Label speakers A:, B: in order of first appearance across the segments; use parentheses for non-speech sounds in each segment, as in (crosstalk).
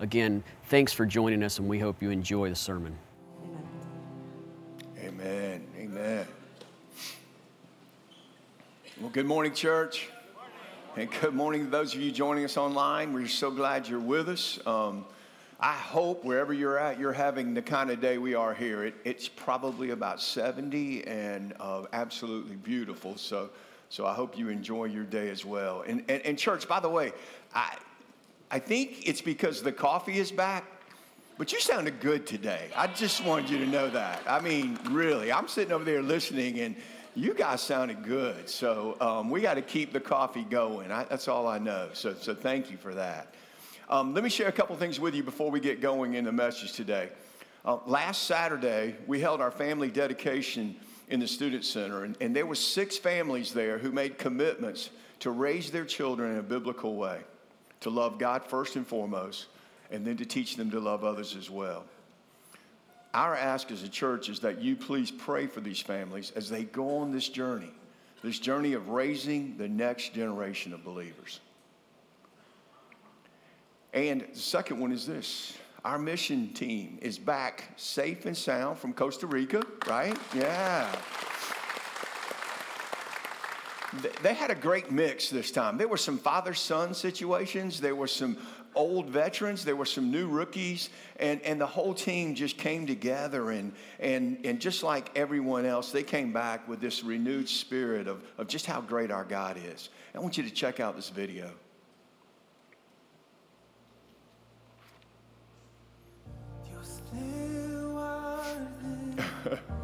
A: Again, thanks for joining us, and we hope you enjoy the sermon.
B: Amen. Amen. Well, good morning, church. And good morning to those of you joining us online. We're so glad you're with us. Um, I hope wherever you're at, you're having the kind of day we are here. It, it's probably about 70 and uh, absolutely beautiful. So, so I hope you enjoy your day as well. And, and, and church, by the way, I, I think it's because the coffee is back. But you sounded good today. I just wanted you to know that. I mean, really, I'm sitting over there listening, and you guys sounded good. So um, we got to keep the coffee going. I, that's all I know. So, so thank you for that. Um, let me share a couple things with you before we get going in the message today. Uh, last Saturday, we held our family dedication in the Student Center, and, and there were six families there who made commitments to raise their children in a biblical way, to love God first and foremost, and then to teach them to love others as well. Our ask as a church is that you please pray for these families as they go on this journey, this journey of raising the next generation of believers. And the second one is this our mission team is back safe and sound from Costa Rica, right? Yeah they had a great mix this time. There were some father son situations, there were some old veterans, there were some new rookies, and, and the whole team just came together. And, and, and just like everyone else, they came back with this renewed spirit of, of just how great our God is. I want you to check out this video. (laughs)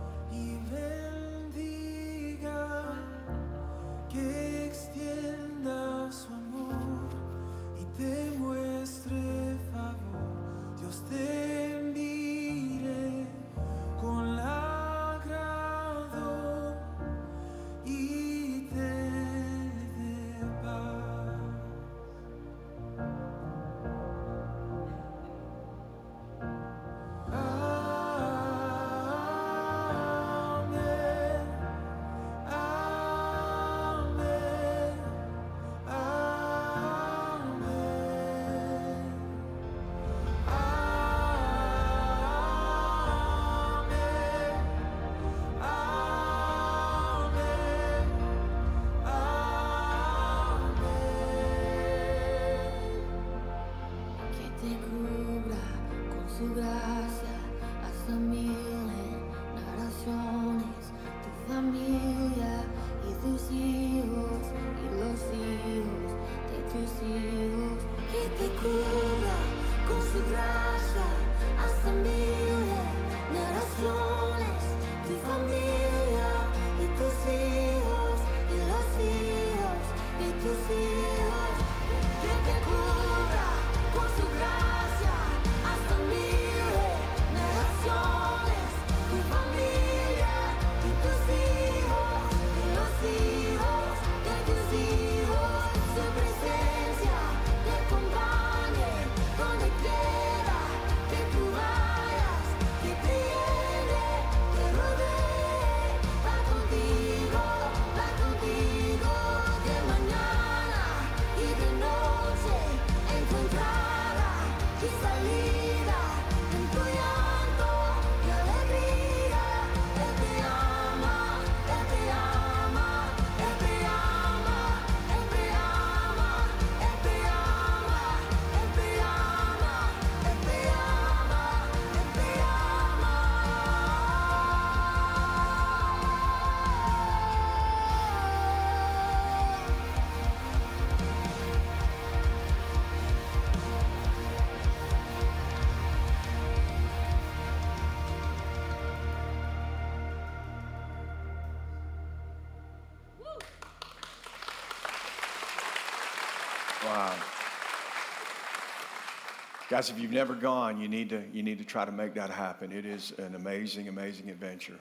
C: Guys, if you've never gone, you need, to, you need to try to make that happen. It is an amazing, amazing adventure.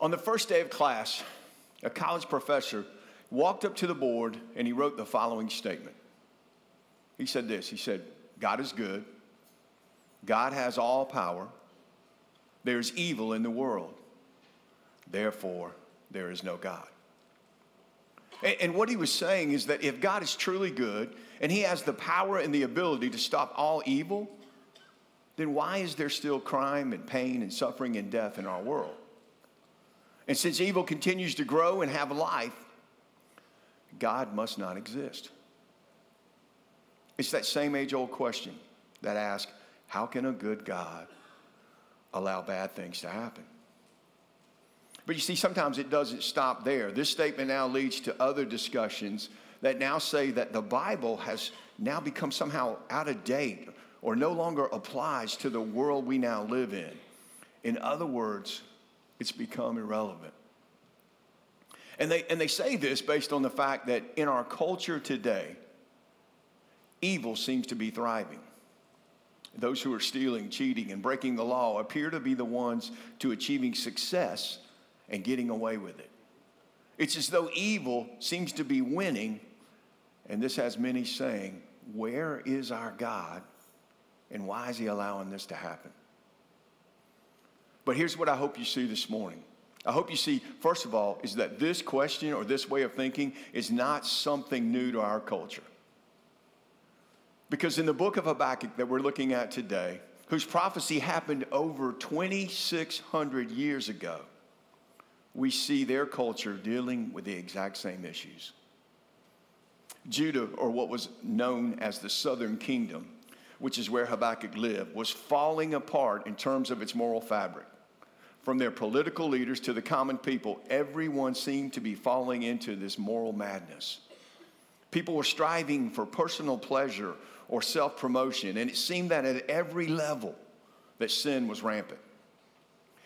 C: On the first day of class, a college professor walked up to the board and he wrote the following statement. He said this He said, God is good, God has all power, there's evil in the world, therefore, there is no God. And what he was saying is that if God is truly good and he has the power and the ability to stop all evil, then why is there still crime and pain and suffering and death in our world? And since evil continues to grow and have life, God must not exist. It's that same age old question that asks, how can a good God allow bad things to happen? But you see, sometimes it doesn't stop there. This statement now leads to other discussions that now say that the Bible has now become somehow out of date or no longer applies to the world we now live in. In other words, it's become irrelevant. And they, and they say this based on the fact that in our culture today, evil seems to be thriving. Those who are stealing, cheating, and breaking the law appear to be the ones to achieving success and getting away with it. It's as though evil seems to be winning, and this has many saying, Where is our God, and why is He allowing this to happen? But here's what I hope you see this morning. I hope you see, first of all, is that this question or this way of thinking is not something new to our culture. Because in the book of Habakkuk that we're looking at today, whose prophecy happened over 2,600 years ago, we see their culture dealing with the exact same issues. Judah, or what was known as the southern kingdom, which is where Habakkuk lived, was falling apart in terms of its moral fabric. From their political leaders to the common people, everyone seemed to be falling into this moral madness. People were striving for personal pleasure or self promotion, and it seemed that at every level that sin was rampant.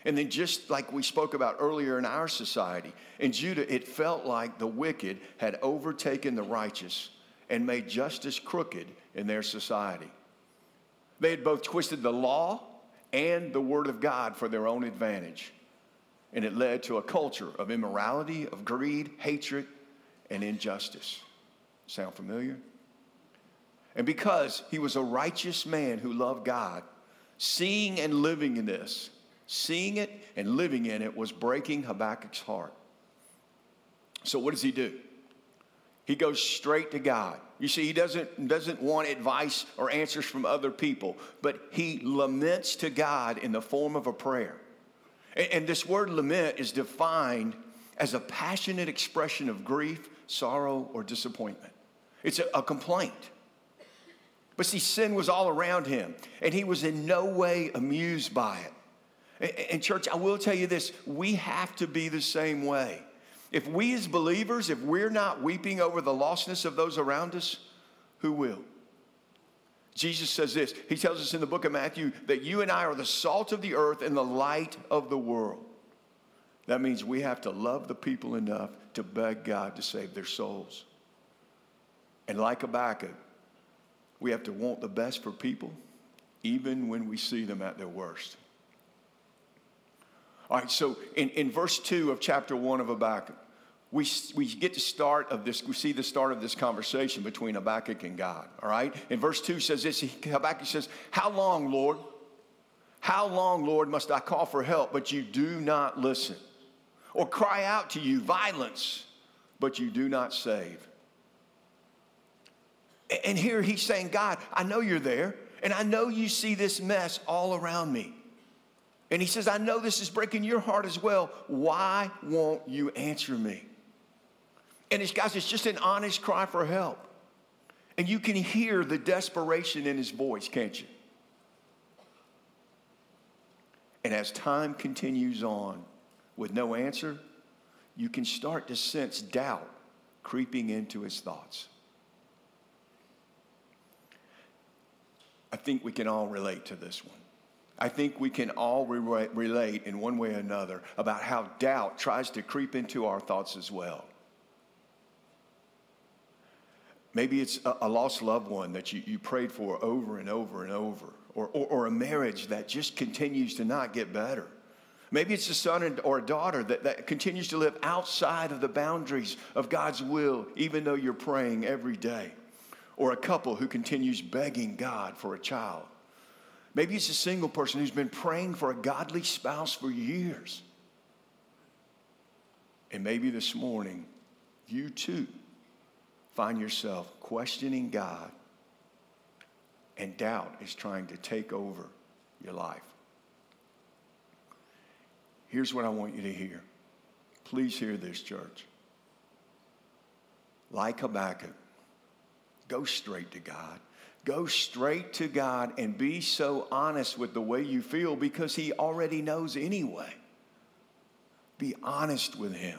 C: And then, just like we spoke about earlier in our society, in Judah, it felt like the wicked had overtaken the righteous and made justice crooked in their society. They had both twisted the law and the Word of God for their own advantage. And it led to a culture of immorality, of greed, hatred, and injustice. Sound familiar? And because he was a righteous man who loved God, seeing and living in this, seeing it and living in it was breaking Habakkuk's heart. So, what does he do? He goes straight to God. You see, he doesn't, doesn't want advice or answers from other people, but he laments to God in the form of a prayer. And, and this word lament is defined as a passionate expression of grief, sorrow, or disappointment. It's a, a complaint. But see, sin was all around him, and he was in no way amused by it. And, church, I will tell you this we have to be the same way. If we as believers, if we're not weeping over the lostness of those around us, who will? Jesus says this. He tells us in the book of Matthew that you and I are the salt of the earth and the light of the world. That means we have to love the people enough to beg God to save their souls. And like Habakkuk, we have to want the best for people, even when we see them at their worst. All right, so in, in verse 2 of chapter 1 of Habakkuk, we, we get to start of this, we see the start of this conversation between Habakkuk and God. All right? In verse 2 says this Habakkuk says, How long, Lord? How long, Lord, must I call for help, but you do not listen? Or cry out to you violence, but you do not save? And here he's saying, God, I know you're there, and I know you see this mess all around me. And he says, I know this is breaking your heart as well. Why won't you answer me? And it's, guys, it's just an honest cry for help. And you can hear the desperation in his voice, can't you? And as time continues on with no answer, you can start to sense doubt creeping into his thoughts. I think we can all relate to this one. I think we can all re- relate in one way or another about how doubt tries to creep into our thoughts as well. Maybe it's a, a lost loved one that you, you prayed for over and over and over, or, or, or a marriage that just continues to not get better. Maybe it's a son or a daughter that, that continues to live outside of the boundaries of God's will, even though you're praying every day. Or a couple who continues begging God for a child. Maybe it's a single person who's been praying for a godly spouse for years. And maybe this morning, you too find yourself questioning God, and doubt is trying to take over your life. Here's what I want you to hear. Please hear this, church. Like Habakkuk, go straight to God. Go straight to God and be so honest with the way you feel because He already knows anyway. Be honest with Him.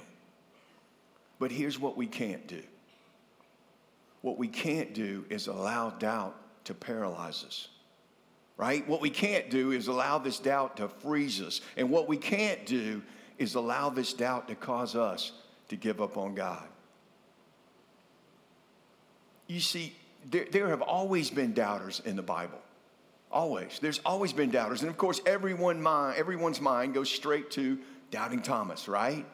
C: But here's what we can't do what we can't do is allow doubt to paralyze us right? What we can't do is allow this doubt to freeze us. And what we can't do is allow this doubt to cause us to give up on God. You see, there, there have always been doubters in the Bible. Always. There's always been doubters. And of course, everyone mind, everyone's mind goes straight to doubting Thomas, right?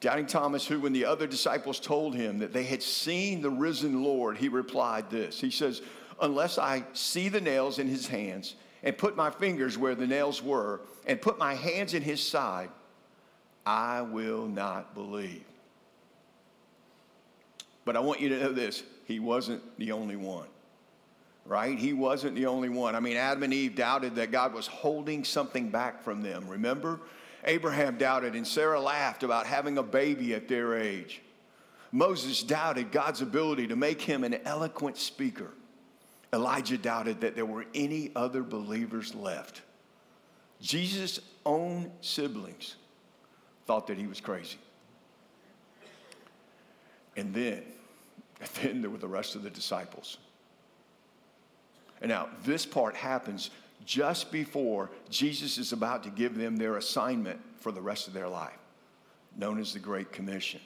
C: Doubting Thomas, who, when the other disciples told him that they had seen the risen Lord, he replied this. He says, unless I see the nails in his hands and put my fingers where the nails were and put my hands in his side, I will not believe. But I want you to know this he wasn't the only one, right? He wasn't the only one. I mean, Adam and Eve doubted that God was holding something back from them. Remember? Abraham doubted, and Sarah laughed about having a baby at their age. Moses doubted God's ability to make him an eloquent speaker. Elijah doubted that there were any other believers left. Jesus' own siblings thought that he was crazy. And then, and then there were the rest of the disciples. And now, this part happens just before Jesus is about to give them their assignment for the rest of their life, known as the Great Commission.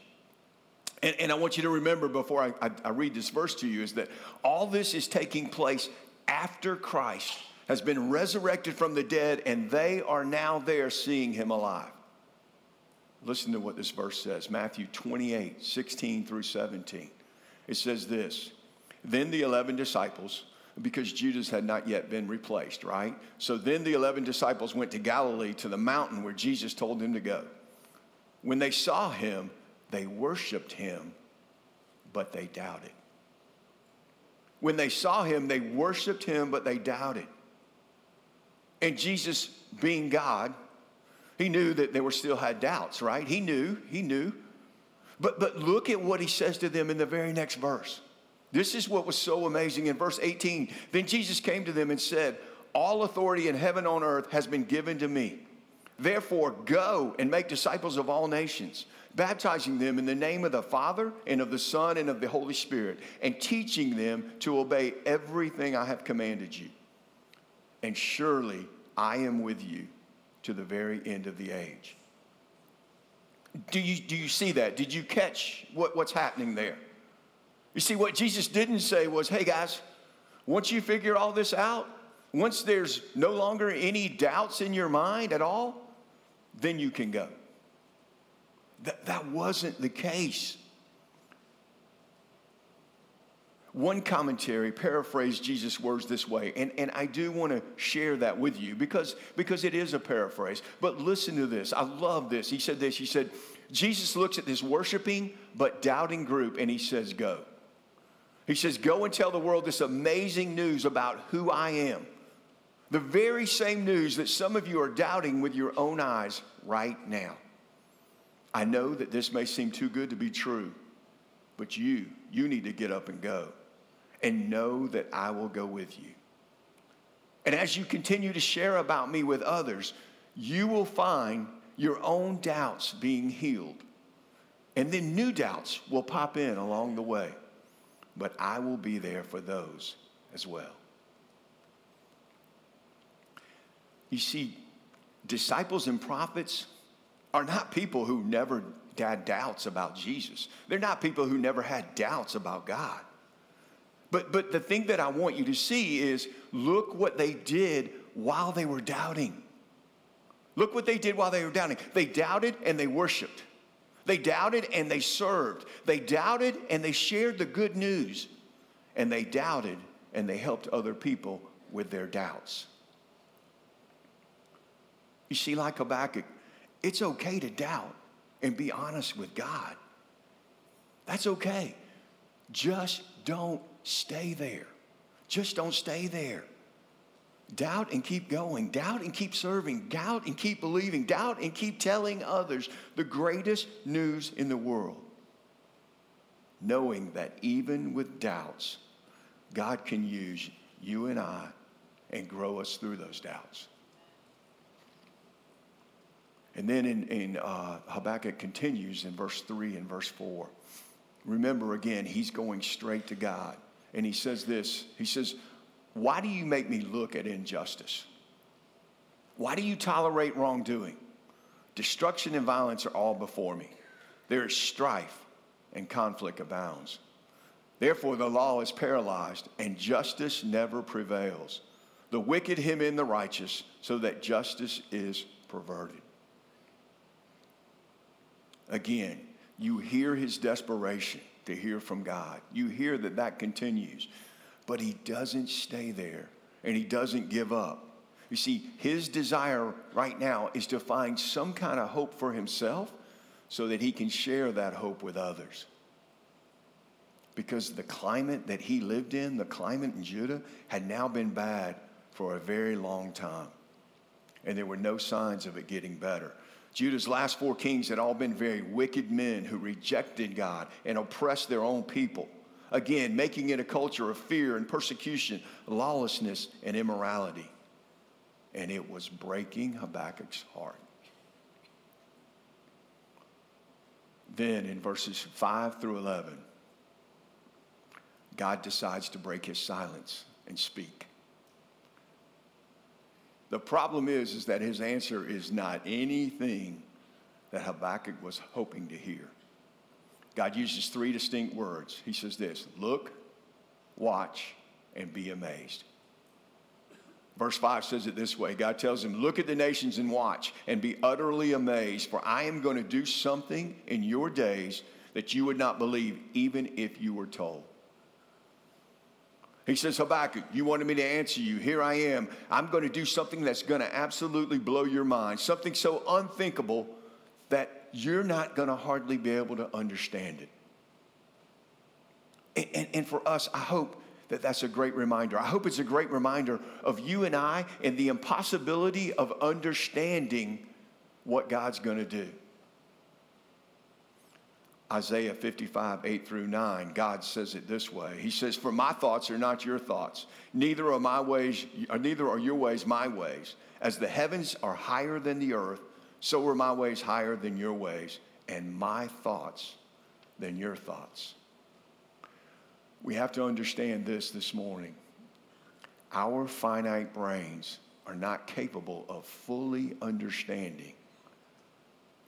C: And, and I want you to remember before I, I, I read this verse to you is that all this is taking place after Christ has been resurrected from the dead, and they are now there seeing him alive. Listen to what this verse says Matthew 28 16 through 17. It says this Then the 11 disciples, because Judas had not yet been replaced, right? So then the 11 disciples went to Galilee to the mountain where Jesus told them to go. When they saw him, they worshiped him, but they doubted. When they saw him, they worshiped him, but they doubted. And Jesus, being God, he knew that they were still had doubts, right? He knew, he knew. But, but look at what he says to them in the very next verse. This is what was so amazing. In verse 18, then Jesus came to them and said, All authority in heaven and on earth has been given to me. Therefore, go and make disciples of all nations baptizing them in the name of the Father and of the Son and of the Holy Spirit, and teaching them to obey everything I have commanded you. And surely I am with you to the very end of the age. Do you, do you see that? Did you catch what, what's happening there? You see, what Jesus didn't say was, hey guys, once you figure all this out, once there's no longer any doubts in your mind at all, then you can go. That, that wasn't the case. One commentary paraphrased Jesus' words this way, and, and I do want to share that with you because, because it is a paraphrase. But listen to this. I love this. He said this He said, Jesus looks at this worshiping but doubting group and he says, Go. He says, Go and tell the world this amazing news about who I am. The very same news that some of you are doubting with your own eyes right now. I know that this may seem too good to be true, but you, you need to get up and go and know that I will go with you. And as you continue to share about me with others, you will find your own doubts being healed. And then new doubts will pop in along the way. But I will be there for those as well. You see, disciples and prophets are not people who never had doubts about Jesus. They're not people who never had doubts about God. But, but the thing that I want you to see is look what they did while they were doubting. Look what they did while they were doubting. They doubted and they worshiped. They doubted and they served. They doubted and they shared the good news. And they doubted and they helped other people with their doubts. You see, like Habakkuk, it's okay to doubt and be honest with God. That's okay. Just don't stay there. Just don't stay there. Doubt and keep going. Doubt and keep serving. Doubt and keep believing. Doubt and keep telling others the greatest news in the world. Knowing that even with doubts, God can use you and I and grow us through those doubts. And then in, in uh, Habakkuk continues in verse 3 and verse 4. Remember again, he's going straight to God. And he says this He says, Why do you make me look at injustice? Why do you tolerate wrongdoing? Destruction and violence are all before me. There is strife and conflict abounds. Therefore, the law is paralyzed and justice never prevails. The wicked him in the righteous so that justice is perverted. Again, you hear his desperation to hear from God. You hear that that continues, but he doesn't stay there and he doesn't give up. You see, his desire right now is to find some kind of hope for himself so that he can share that hope with others. Because the climate that he lived in, the climate in Judah, had now been bad for a very long time. And there were no signs of it getting better. Judah's last four kings had all been very wicked men who rejected God and oppressed their own people. Again, making it a culture of fear and persecution, lawlessness and immorality. And it was breaking Habakkuk's heart. Then in verses 5 through 11, God decides to break his silence and speak. The problem is, is that his answer is not anything that Habakkuk was hoping to hear. God uses three distinct words. He says this look, watch, and be amazed. Verse 5 says it this way God tells him, Look at the nations and watch, and be utterly amazed, for I am going to do something in your days that you would not believe, even if you were told. He says, Habakkuk, you wanted me to answer you. Here I am. I'm going to do something that's going to absolutely blow your mind, something so unthinkable that you're not going to hardly be able to understand it. And, and, and, for us, I hope that that's a great reminder. I hope it's a great reminder of you and I and the impossibility of understanding what God's going to do. Isaiah 55, 8 through 9, God says it this way. He says, For my thoughts are not your thoughts, neither are my ways, or neither are your ways my ways. As the heavens are higher than the earth, so are my ways higher than your ways, and my thoughts than your thoughts. We have to understand this this morning. Our finite brains are not capable of fully understanding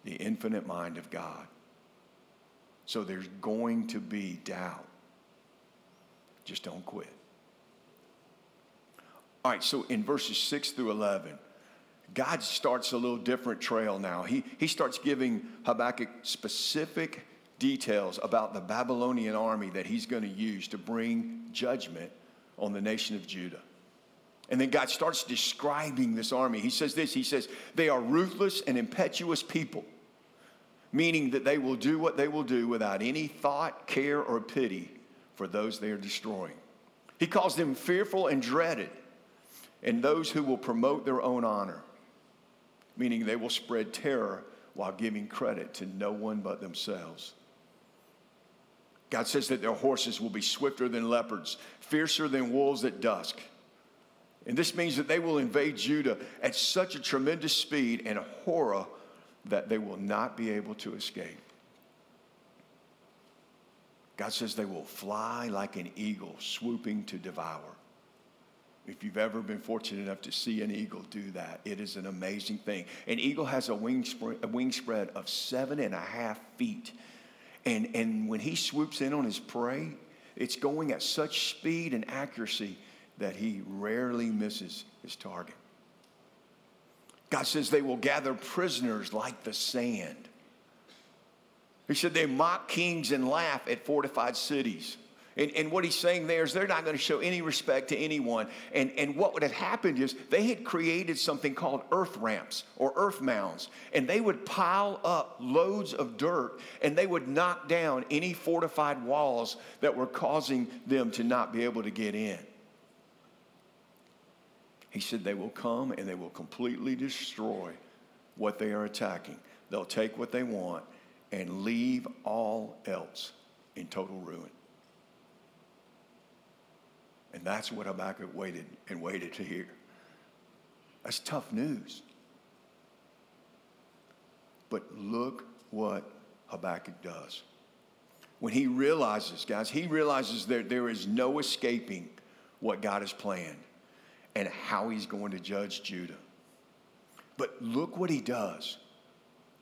C: the infinite mind of God. So there's going to be doubt. Just don't quit. All right, so in verses 6 through 11, God starts a little different trail now. He, he starts giving Habakkuk specific details about the Babylonian army that he's going to use to bring judgment on the nation of Judah. And then God starts describing this army. He says this He says, They are ruthless and impetuous people meaning that they will do what they will do without any thought, care, or pity for those they are destroying. He calls them fearful and dreaded, and those who will promote their own honor, meaning they will spread terror while giving credit to no one but themselves. God says that their horses will be swifter than leopards, fiercer than wolves at dusk. And this means that they will invade Judah at such a tremendous speed and horror that they will not be able to escape. God says they will fly like an eagle, swooping to devour. If you've ever been fortunate enough to see an eagle do that, it is an amazing thing. An eagle has a, wing spread, a of seven and a half feet. And, and when he swoops in on his prey, It's going at such speed and accuracy that he rarely misses his target. God says they will gather prisoners like the sand. He said they mock kings and laugh at fortified cities. And, and what he's saying there is they're not going to show any respect to anyone. And, and what would have happened is they had created something called earth ramps or earth mounds. And they would pile up loads of dirt and they would knock down any fortified walls that were causing them to not be able to get in. He said they will come and they will completely destroy what they are attacking. They'll take what they want and leave all else in total ruin. And that's what Habakkuk waited and waited to hear. That's tough news. But look what Habakkuk does. When he realizes, guys, he realizes that there is no escaping what God has planned and how he's going to judge Judah. But look what he does.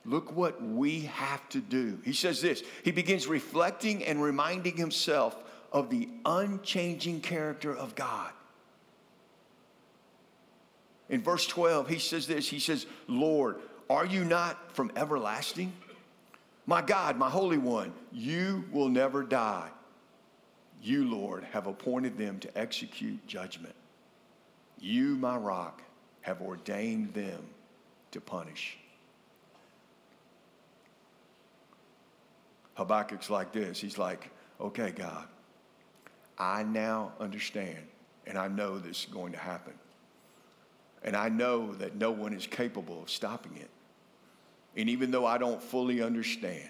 C: Look what we have to do. He says this He begins reflecting and reminding himself of the unchanging character of God. In verse 12, he says this He says, Lord, are you not from everlasting? My God, my Holy One, you will never die. You, Lord, have appointed them to execute judgment. You, my rock, have ordained them to punish. Habakkuk's like this. He's like, okay, God, I now understand and I know this is going to happen. And I know that no one is capable of stopping it. And even though I don't fully understand,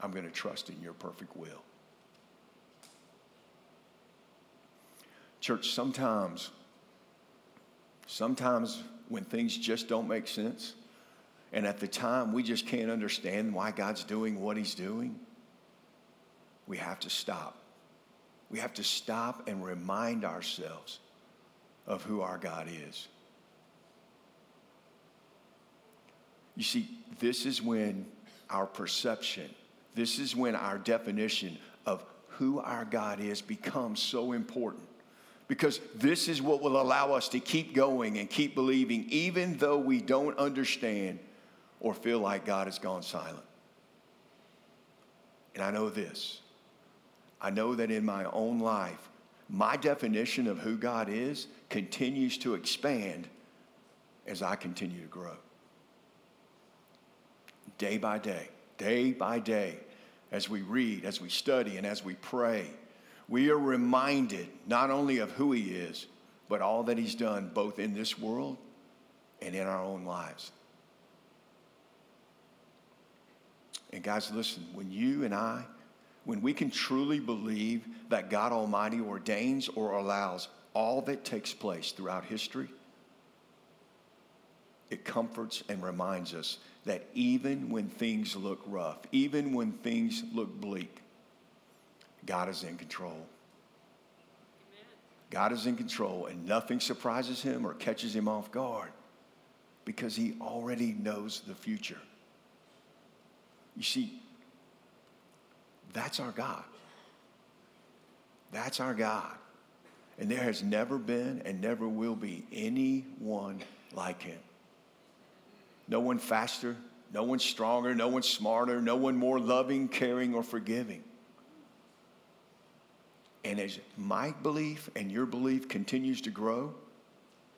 C: I'm going to trust in your perfect will. Church, sometimes, sometimes when things just don't make sense, and at the time we just can't understand why God's doing what He's doing, we have to stop we have to stop and remind ourselves of who our God is. You see, this is when our perception, this is when our definition of who our God is becomes so important. Because this is what will allow us to keep going and keep believing, even though we don't understand or feel like God has gone silent. And I know this I know that in my own life, my definition of who God is continues to expand as I continue to grow. Day by day, day by day, as we read, as we study, and as we pray, we are reminded not only of who He is, but all that He's done both in this world and in our own lives. And guys, listen, when you and I when we can truly believe that God Almighty ordains or allows all that takes place throughout history, it comforts and reminds us that even when things look rough, even when things look bleak, God is in control. God is in control, and nothing surprises him or catches him off guard because he already knows the future. You see, that's our God. That's our God. And there has never been and never will be anyone like him. No one faster, no one stronger, no one smarter, no one more loving, caring, or forgiving. And as my belief and your belief continues to grow,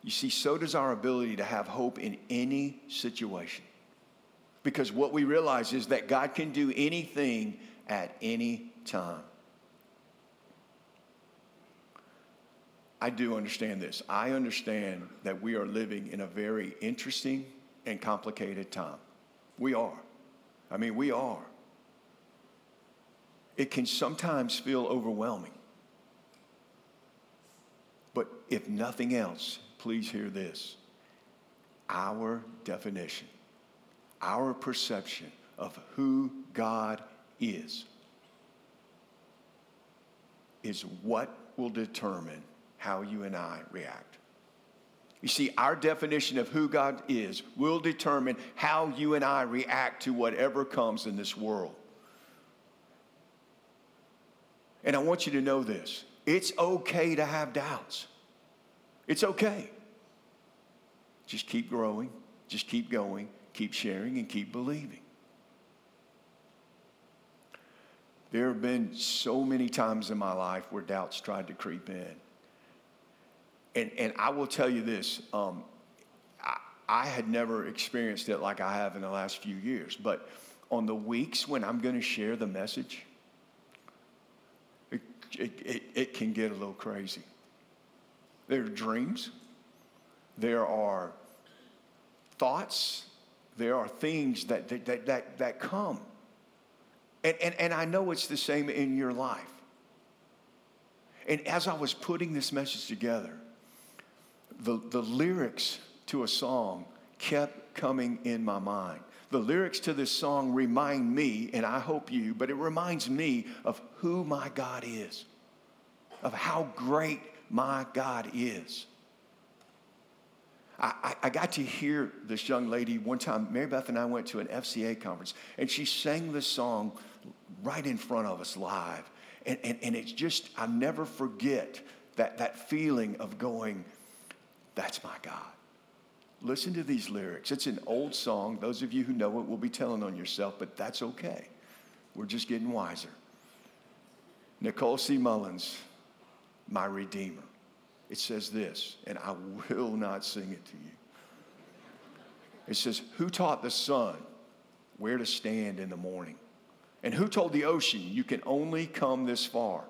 C: you see, so does our ability to have hope in any situation. Because what we realize is that God can do anything at any time. I do understand this. I understand that we are living in a very interesting and complicated time. We are. I mean, we are. It can sometimes feel overwhelming. But if nothing else, please hear this. Our definition, our perception of who God is, is what will determine how you and I react. You see, our definition of who God is will determine how you and I react to whatever comes in this world. And I want you to know this it's okay to have doubts. It's okay. Just keep growing, just keep going, keep sharing, and keep believing. There have been so many times in my life where doubts tried to creep in. And, and I will tell you this um, I, I had never experienced it like I have in the last few years, but on the weeks when I'm going to share the message, it, it, it, can get a little crazy. There are dreams, there are thoughts, there are things that, that, that, that, come. And, and, and I know it's the same in your life. And as I was putting this message together, the, the lyrics to a song kept coming in my mind. The lyrics to this song remind me, and I hope you, but it reminds me of who my God is, of how great my God is. I, I, got to hear this young lady one time. Mary Beth and I went to an FCA conference, and she sang this song right in front of us live. And, and, and it's just, I'll never forget that, that feeling of going, that's my God. Listen to these lyrics. It's an old song. Those of you who know it will be telling on yourself, but that's okay. We're just getting wiser. Nicole C. Mullins, My Redeemer. It says this, and I will not sing it to you. It says, Who taught the sun where to stand in the morning? And who told the ocean you can only come this far?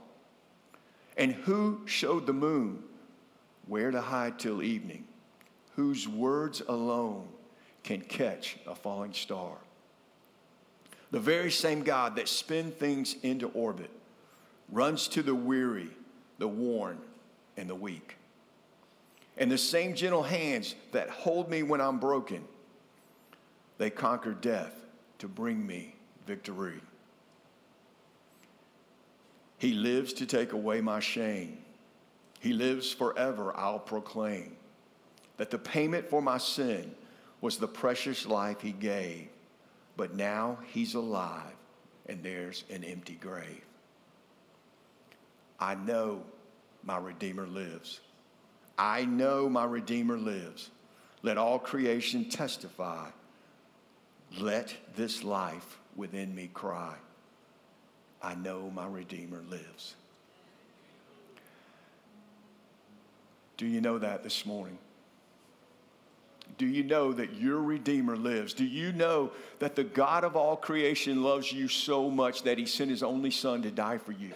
C: And who showed the moon where to hide till evening, whose words alone can catch a falling star. The very same God that spins things into orbit runs to the weary, the worn, and the weak. And the same gentle hands that hold me when I'm broken, they conquer death to bring me victory. He lives to take away my shame he lives forever, I'll proclaim that the payment for my sin was the precious life he gave, but now he's alive and there's an empty grave. I know my Redeemer lives. I know my Redeemer lives. Let all creation testify. Let this life within me cry. I know my Redeemer lives. Do you know that this morning? Do you know that your Redeemer lives? Do you know that the God of all creation loves you so much that he sent his only Son to die for you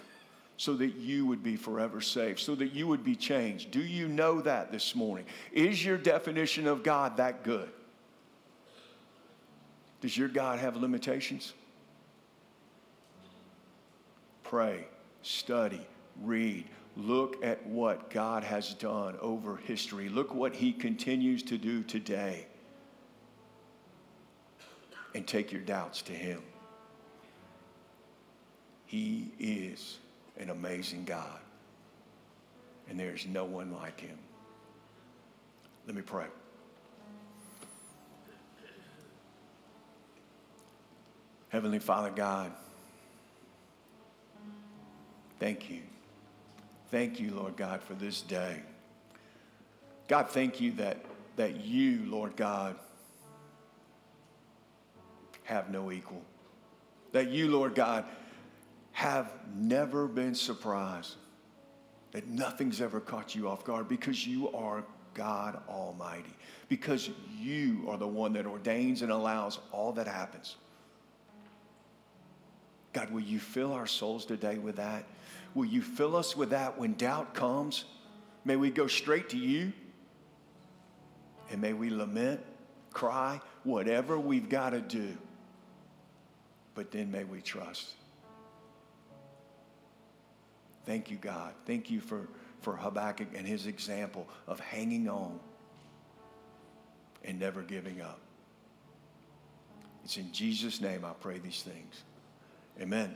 C: so that you would be forever saved, so that you would be changed? Do you know that this morning? Is your definition of God that good? Does your God have limitations? Pray, study, read, Look at what God has done over history. Look what He continues to do today. And take your doubts to Him. He is an amazing God, and there's no one like Him. Let me pray. Heavenly Father God, thank you Thank you, Lord God, for this day. God, thank you that, that you, Lord God, have no equal. That you, Lord God, have never been surprised. That nothing's ever caught you off guard because you are God Almighty. Because you are the one that ordains and allows all that happens. God, will you fill our souls today with that? Will you fill us with that when doubt comes? May we go straight to you and may we lament, cry, whatever we've got to do. But then may we trust. Thank you, God. Thank you for, for Habakkuk and his example of hanging on and never giving up. It's in Jesus' name I pray these things. Amen.